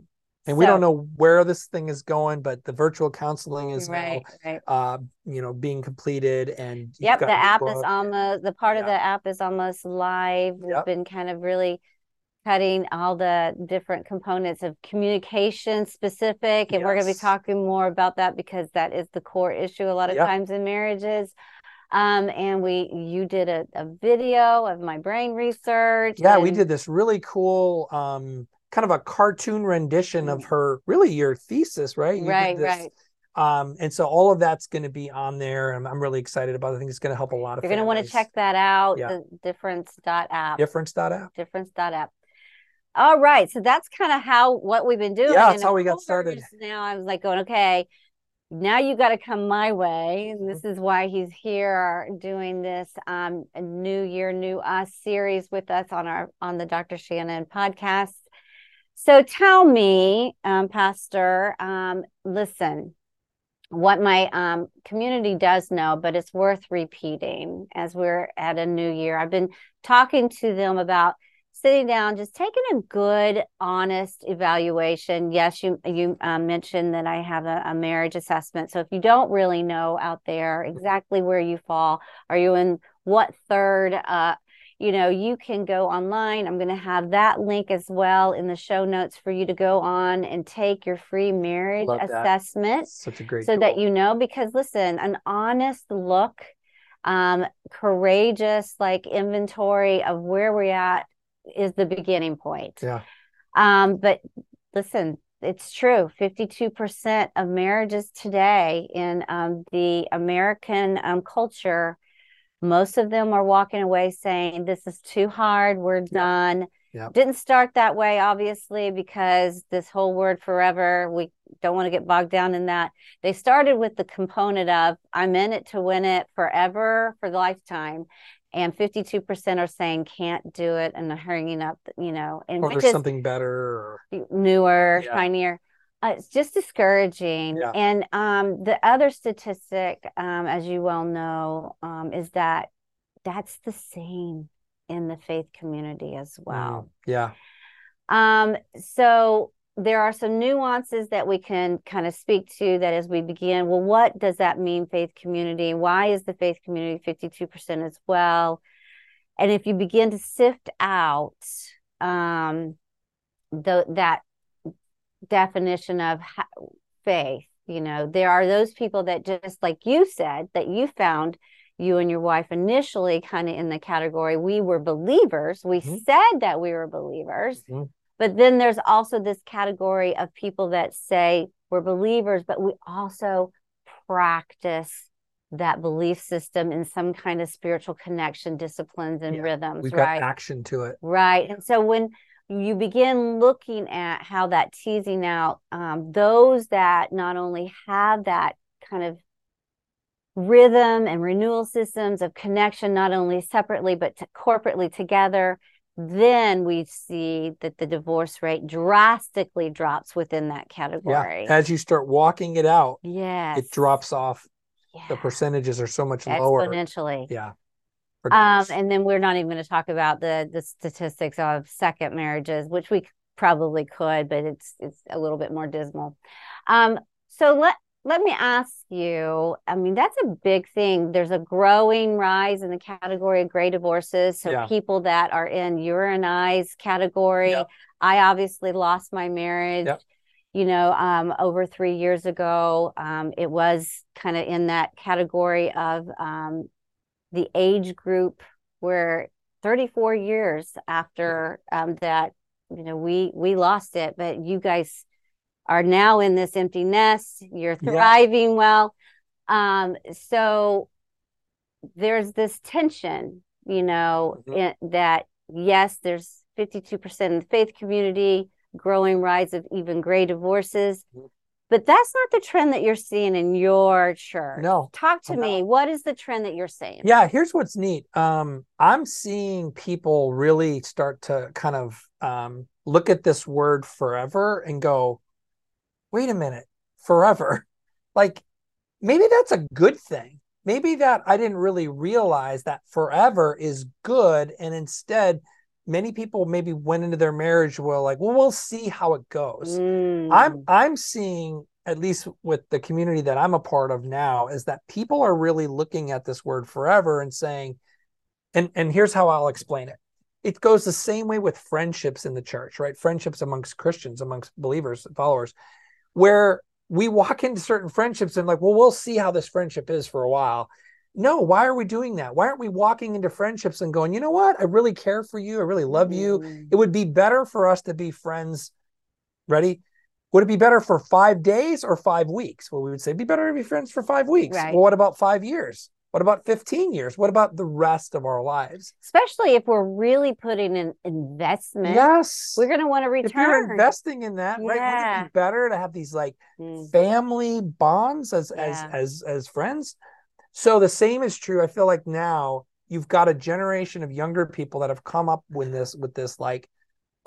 And we don't know where this thing is going, but the virtual counseling is Right, right. now, uh, you know, being completed. And Yep, the app is almost the part of the app is almost live. We've Yep. been kind of really cutting all the different components of communication specific, and we're going to be talking more about that because that is the core issue a lot of Yep. times in marriages. Um, and we you did a, a video of my brain research. Yeah, we did this really cool, um, kind of a cartoon rendition of her, really your thesis, right? You. Right, this. right. Um, and so all of that's going to be on there. and I'm, I'm really excited about it. I think it's going to help a lot of people. You're going to want to check that out. Yeah. The difference dot app. difference dot app. difference dot app. All right, so that's kind of how what we've been doing. Yeah, that's And how we got started. Now I was like going, okay, now you got to come my way, and Mm-hmm. this is why he's here doing this um New Year, New Us series with us on our on the Dr. Shanon podcast. So tell me, um, Pastor, um, listen, what my um, community does know, but it's worth repeating as we're at a new year. I've been talking to them about sitting down, just taking a good, honest evaluation. Yes, you you um, mentioned that I have a, a marriage assessment. So if you don't really know out there exactly where you fall, are you in what third? Uh, you know, you can go online. I'm going to have that link as well in the show notes for you to go on and take your free marriage Love that. assessment Such a great so that you know because listen an honest look um courageous like inventory of where we're at is the beginning point Yeah. um but listen it's true 52% of marriages today in um, the american um, culture most of them are walking away saying this is too hard we're done Yep. didn't start that way obviously because this whole word forever we don't want to get bogged down in that they started with the component of i'm in it to win it forever for the lifetime and 52% are saying can't do it and hanging up you know and Or which there's is something better. Or, newer Yeah. shinier uh, it's just discouraging Yeah. and um, the other statistic um, as you well know um, is that that's the same in the faith community as well Mm, yeah. Um, so there are some nuances that we can kind of speak to that as we begin. Well, what does that mean, faith community? Why is the faith community 52% as well? And if you begin to sift out um, the, that definition of faith, you know, there are those people that just like you said, that you found you and your wife initially kind of in the category we were believers. We mm-hmm. said that we were believers. Mm-hmm but then there's also this category of people that say we're believers, but we also practice that belief system in some kind of spiritual connection, disciplines, and yeah, rhythms. We've right? got action to it. Right. And so when you begin looking at how that teasing out um, those that not only have that kind of rhythm and renewal systems of connection, not only separately, but to corporately together, then we see that the divorce rate drastically drops within that category. Yeah. As you start walking it out, yes. it drops off. Yeah. The percentages are so much lower. Exponentially. Yeah. Um, and then we're not even going to talk about the the statistics of second marriages, which we probably could, but it's it's a little bit more dismal. Um, so let let me ask you i mean that's a big thing there's a growing rise in the category of gray divorces so yeah. people that are in your and i's category yep. i obviously lost my marriage yep. you know um, over three years ago um, it was kind of in that category of um, the age group where 34 years after um, that you know we we lost it but you guys are now in this empty nest you're thriving yeah. well um so there's this tension you know mm-hmm. in, that yes there's 52% in the faith community growing rise of even gray divorces mm-hmm. But that's not the trend that you're seeing in your church no talk to me what is the trend that you're seeing yeah here's what's neat um i'm seeing people really start to kind of um look at this word forever and go wait a minute, forever. Like maybe that's a good thing. Maybe that I didn't really realize that forever is good. And instead, many people maybe went into their marriage well, like, well, we'll see how it goes. Mm. I'm I'm seeing at least with the community that I'm a part of now, is that people are really looking at this word forever and saying, and and here's how I'll explain it. It goes the same way with friendships in the church, right? Friendships amongst Christians, amongst believers, followers where we walk into certain friendships and like, well, we'll see how this friendship is for a while. No, why are we doing that? Why aren't we walking into friendships and going, you know what? I really care for you. I really love you. Mm-hmm. It would be better for us to be friends. Ready? Would it be better for five days or five weeks? Well, we would say be better to be friends for five weeks. Right. Well, what about five years? What about 15 years? What about the rest of our lives? Especially if we're really putting an investment. Yes. We're going to want to return. If you're investing in that, yeah. right? Wouldn't it be better to have these like mm. family bonds as yeah. as as as friends? So the same is true. I feel like now you've got a generation of younger people that have come up with this with this like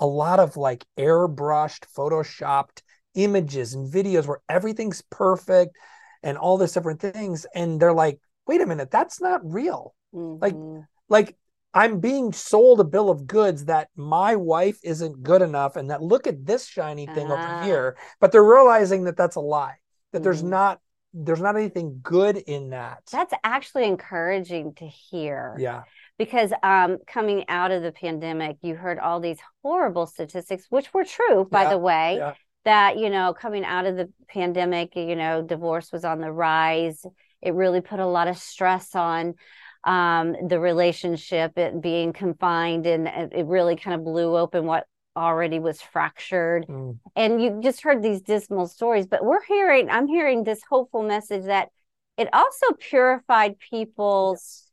a lot of like airbrushed, photoshopped images and videos where everything's perfect and all this different things and they're like wait a minute, that's not real. Mm-hmm. Like, like I'm being sold a bill of goods that my wife isn't good enough, and that look at this shiny thing over here. But they're realizing that that's a lie. That mm-hmm. there's not there's not anything good in that. That's actually encouraging to hear. Yeah. Because um, coming out of the pandemic, you heard all these horrible statistics, which were true, by yeah. the way. Yeah. That you know, coming out of the pandemic, you know, divorce was on the rise it really put a lot of stress on um, the relationship, it being confined, and it really kind of blew open what already was fractured. Mm. And you just heard these dismal stories, but we're hearing, I'm hearing this hopeful message that it also purified people's.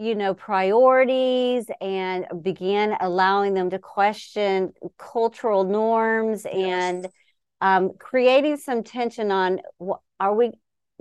you know priorities and began allowing them to question cultural norms yes. and um, creating some tension on are we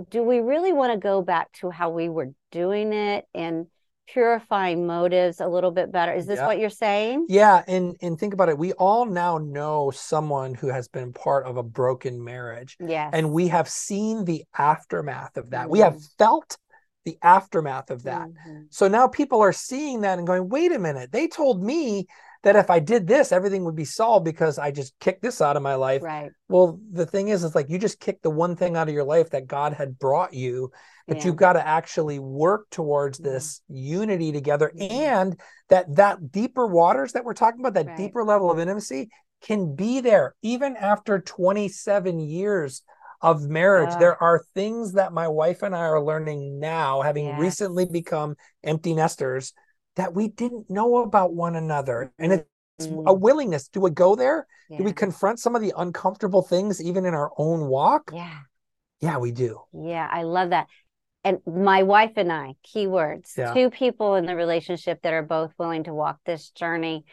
do we really want to go back to how we were doing it and purifying motives a little bit better is this yeah. what you're saying yeah and and think about it we all now know someone who has been part of a broken marriage yes and we have seen the aftermath of that mm-hmm. we have mm-hmm. felt the aftermath of that mm-hmm. so now people are seeing that and going wait a minute they told me that if I did this, everything would be solved because I just kicked this out of my life. Right. Well, the thing is, it's like you just kicked the one thing out of your life that God had brought you, but Yeah. you've got to actually work towards Mhm. this unity together Mhm. and that that deeper waters that we're talking about, that Right. deeper level of intimacy can be there even after 27 years of marriage. Ah. There are things that my wife and I are learning now, having Yes. recently become empty nesters, that we didn't know about one another. And it's a Mm. willingness. Do we go there? Yeah. Do we confront some of the uncomfortable things even in our own walk? yeah. Yeah, we do. Yeah, I love that. And my wife and I, keywords, Yeah. two people in the relationship that are both willing to walk this journey.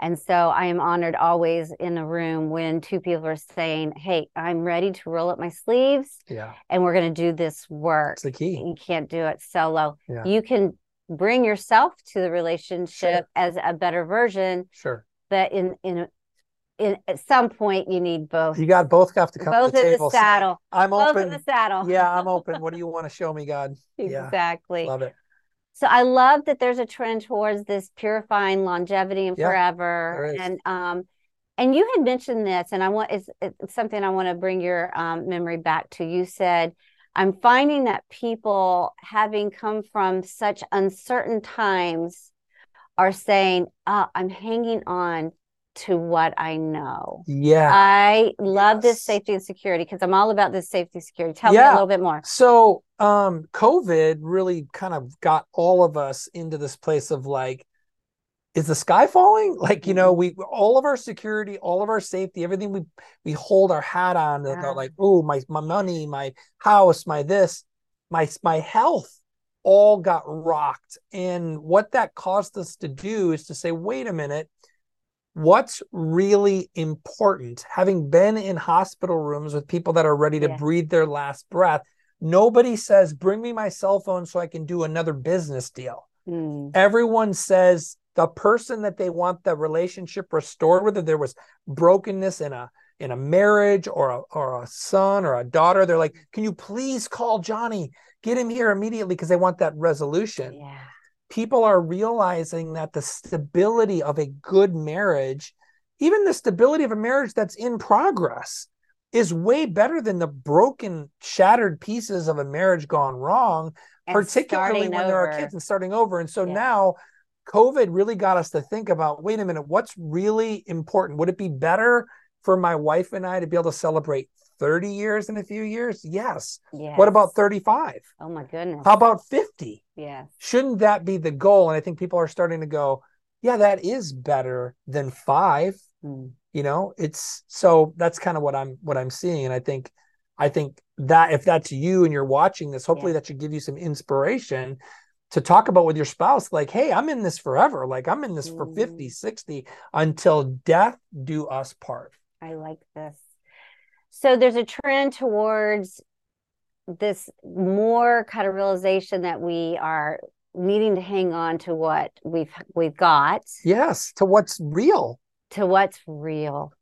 And so I am honored always in a room when two people are saying, Hey, I'm ready to roll up my sleeves Yeah. and we're going to do this work. It's the key. You can't do it solo. Yeah. You can bring yourself to the relationship as a better version, Sure. but in, in, in at some point you need both. You got both have to come both to the in table. the saddle. I'm Both open. in the saddle. yeah, I'm open. What do you want to show me, God? Yeah. exactly. Love it. So I love that there's a trend towards this purifying longevity and Yeah, forever. And um and you had mentioned this and I want it's, it's something I want to bring your um memory back to. You said I'm finding that people having come from such uncertain times are saying, "Oh, I'm hanging on to what I know." Yeah. I love this safety and security because I'm all about this safety and security. Tell me a little bit more. So, um, COVID really kind of got all of us into this place of like, is the sky falling? Like, you know, we all of our security, all of our safety, everything we we hold our hat on Yeah. about like, oh, my my money, my house, my this, my my health all got rocked. And what that caused us to do is to say, wait a minute, what's really important? Having been in hospital rooms with people that are ready to Yeah. breathe their last breath, nobody says, bring me my cell phone so I can do another business deal. Mm, Everyone says the person that they want the relationship restored with, if there was brokenness in a in a marriage or a or a son or a daughter, they're like, can you please call Johnny? Get him here immediately because they want that resolution yeah. people are realizing that the stability of a good marriage, even the stability of a marriage that's in progress, is way better than the broken, shattered pieces of a marriage gone wrong, And particularly when starting there are kids and starting over. And so Yeah. now COVID really got us to think about wait a minute, what's really important? Would it be better for my wife and I to be able to celebrate 30 years in a few years? Yes. Yes. What about 35? Oh my goodness. How about 50? Yes. shouldn't that be the goal and i think people are starting to go yeah that is better than five Mm. you know it's so that's kind of what i'm what i'm seeing and i think i think that if that's you and you're watching this hopefully Yeah. that should give you some inspiration to talk about with your spouse like hey i'm in this forever like i'm in this for Mm. 50 60 until death do us part I like this. So there's a trend towards this more kind of realization that we are needing to hang on to what we've we've got yes to what's real to what's real.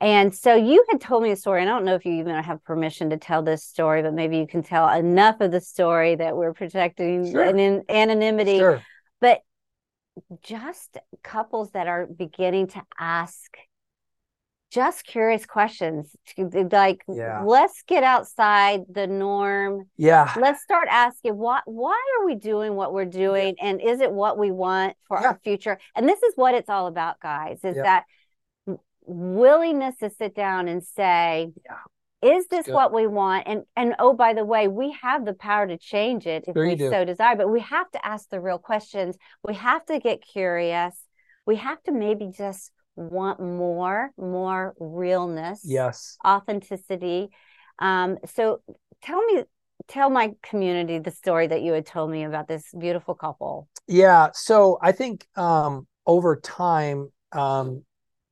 And so you had told me a story. I don't know if you even have permission to tell this story, but maybe you can tell enough of the story that we're protecting Sure. an in, anonymity. sure But just couples that are beginning to ask just curious questions, like Yeah. let's get outside the norm. yeah Let's start asking why why are we doing what we're doing, and is it what we want for Yeah. our future? And this is what it's all about, guys. Is Yeah. that willingness to sit down and say. Yeah. Is this what we want? And and oh, by the way, we have the power to change it if Sure we do. so desire. But we have to ask the real questions. We have to get curious. We have to maybe just want more, more realness, yes authenticity. Um, so tell me, tell my community the story that you had told me about this beautiful couple. Yeah, so I think um over time um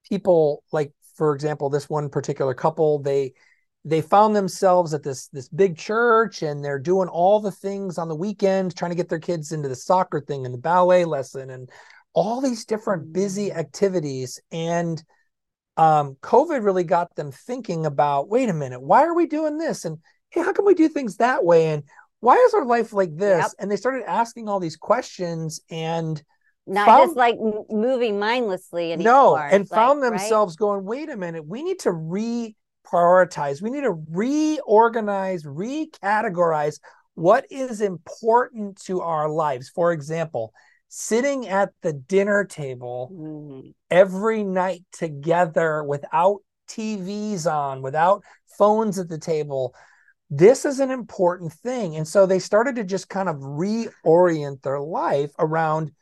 people like for example this one particular couple they they found themselves at this this big church and they're doing all the things on the weekend trying to get their kids into the soccer thing and the ballet lesson and all these different busy activities. And um covid really got them thinking about wait a minute why are we doing this? And hey how can we do things that way? And why is our life like this? Yep. and they started asking all these questions and not found, just like moving mindlessly anymore. No, and like, found themselves right? going, wait a minute, we need to reprioritize, we need to reorganize, recategorize what is important to our lives. For example, sitting at the dinner table mm-hmm. every night together without TVs on, without phones at the table. This is an important thing. And so they started to just kind of reorient their life around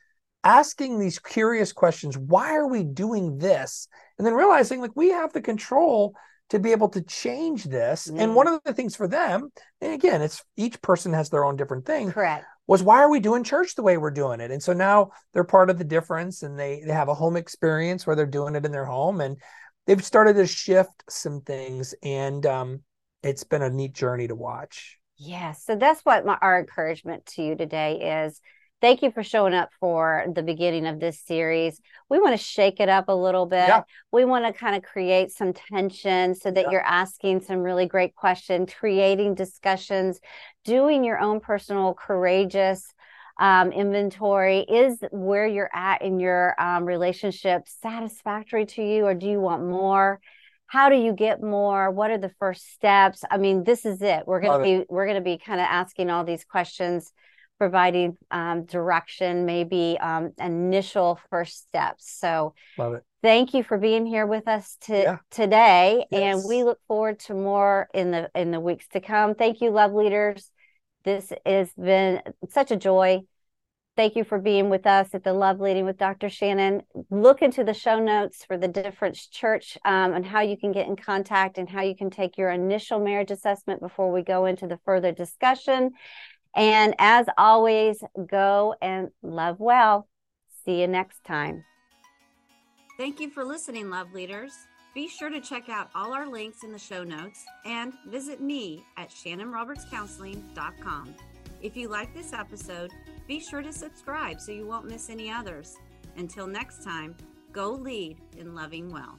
asking these curious questions why are we doing this? And then realizing like we have the control to be able to change this. Mm. And one of the things for them, and again, it's each person has their own different thing. Correct. Was why are we doing church the way we're doing it? And so now they're part of the difference and they, they have a home experience where they're doing it in their home and they've started to shift some things. And um, it's been a neat journey to watch. Yeah. So that's what my, our encouragement to you today is thank you for showing up for the beginning of this series. We want to shake it up a little bit. Yeah. We want to kind of create some tension so that yeah. you're asking some really great questions, creating discussions, doing your own personal courageous um, inventory. Is where you're at in your um, relationship satisfactory to you, or do you want more? How do you get more? What are the first steps? I mean, this is it. We're gonna be we're gonna be kind of asking all these questions providing um, direction, maybe um, initial first steps. So, love it. Thank you for being here with us to, yeah. today, yes. and we look forward to more in the in the weeks to come. Thank you, love leaders. This has been such a joy. Thank you for being with us at the Love Leading with Dr. Shanon. Look into the show notes for the difference church um, and how you can get in contact and how you can take your initial marriage assessment before we go into the further discussion. And as always, go and love well. See you next time. Thank you for listening, love leaders. Be sure to check out all our links in the show notes and visit me at shanonrobertscounseling.com. If you like this episode, be sure to subscribe so you won't miss any others. Until next time, go lead in loving well.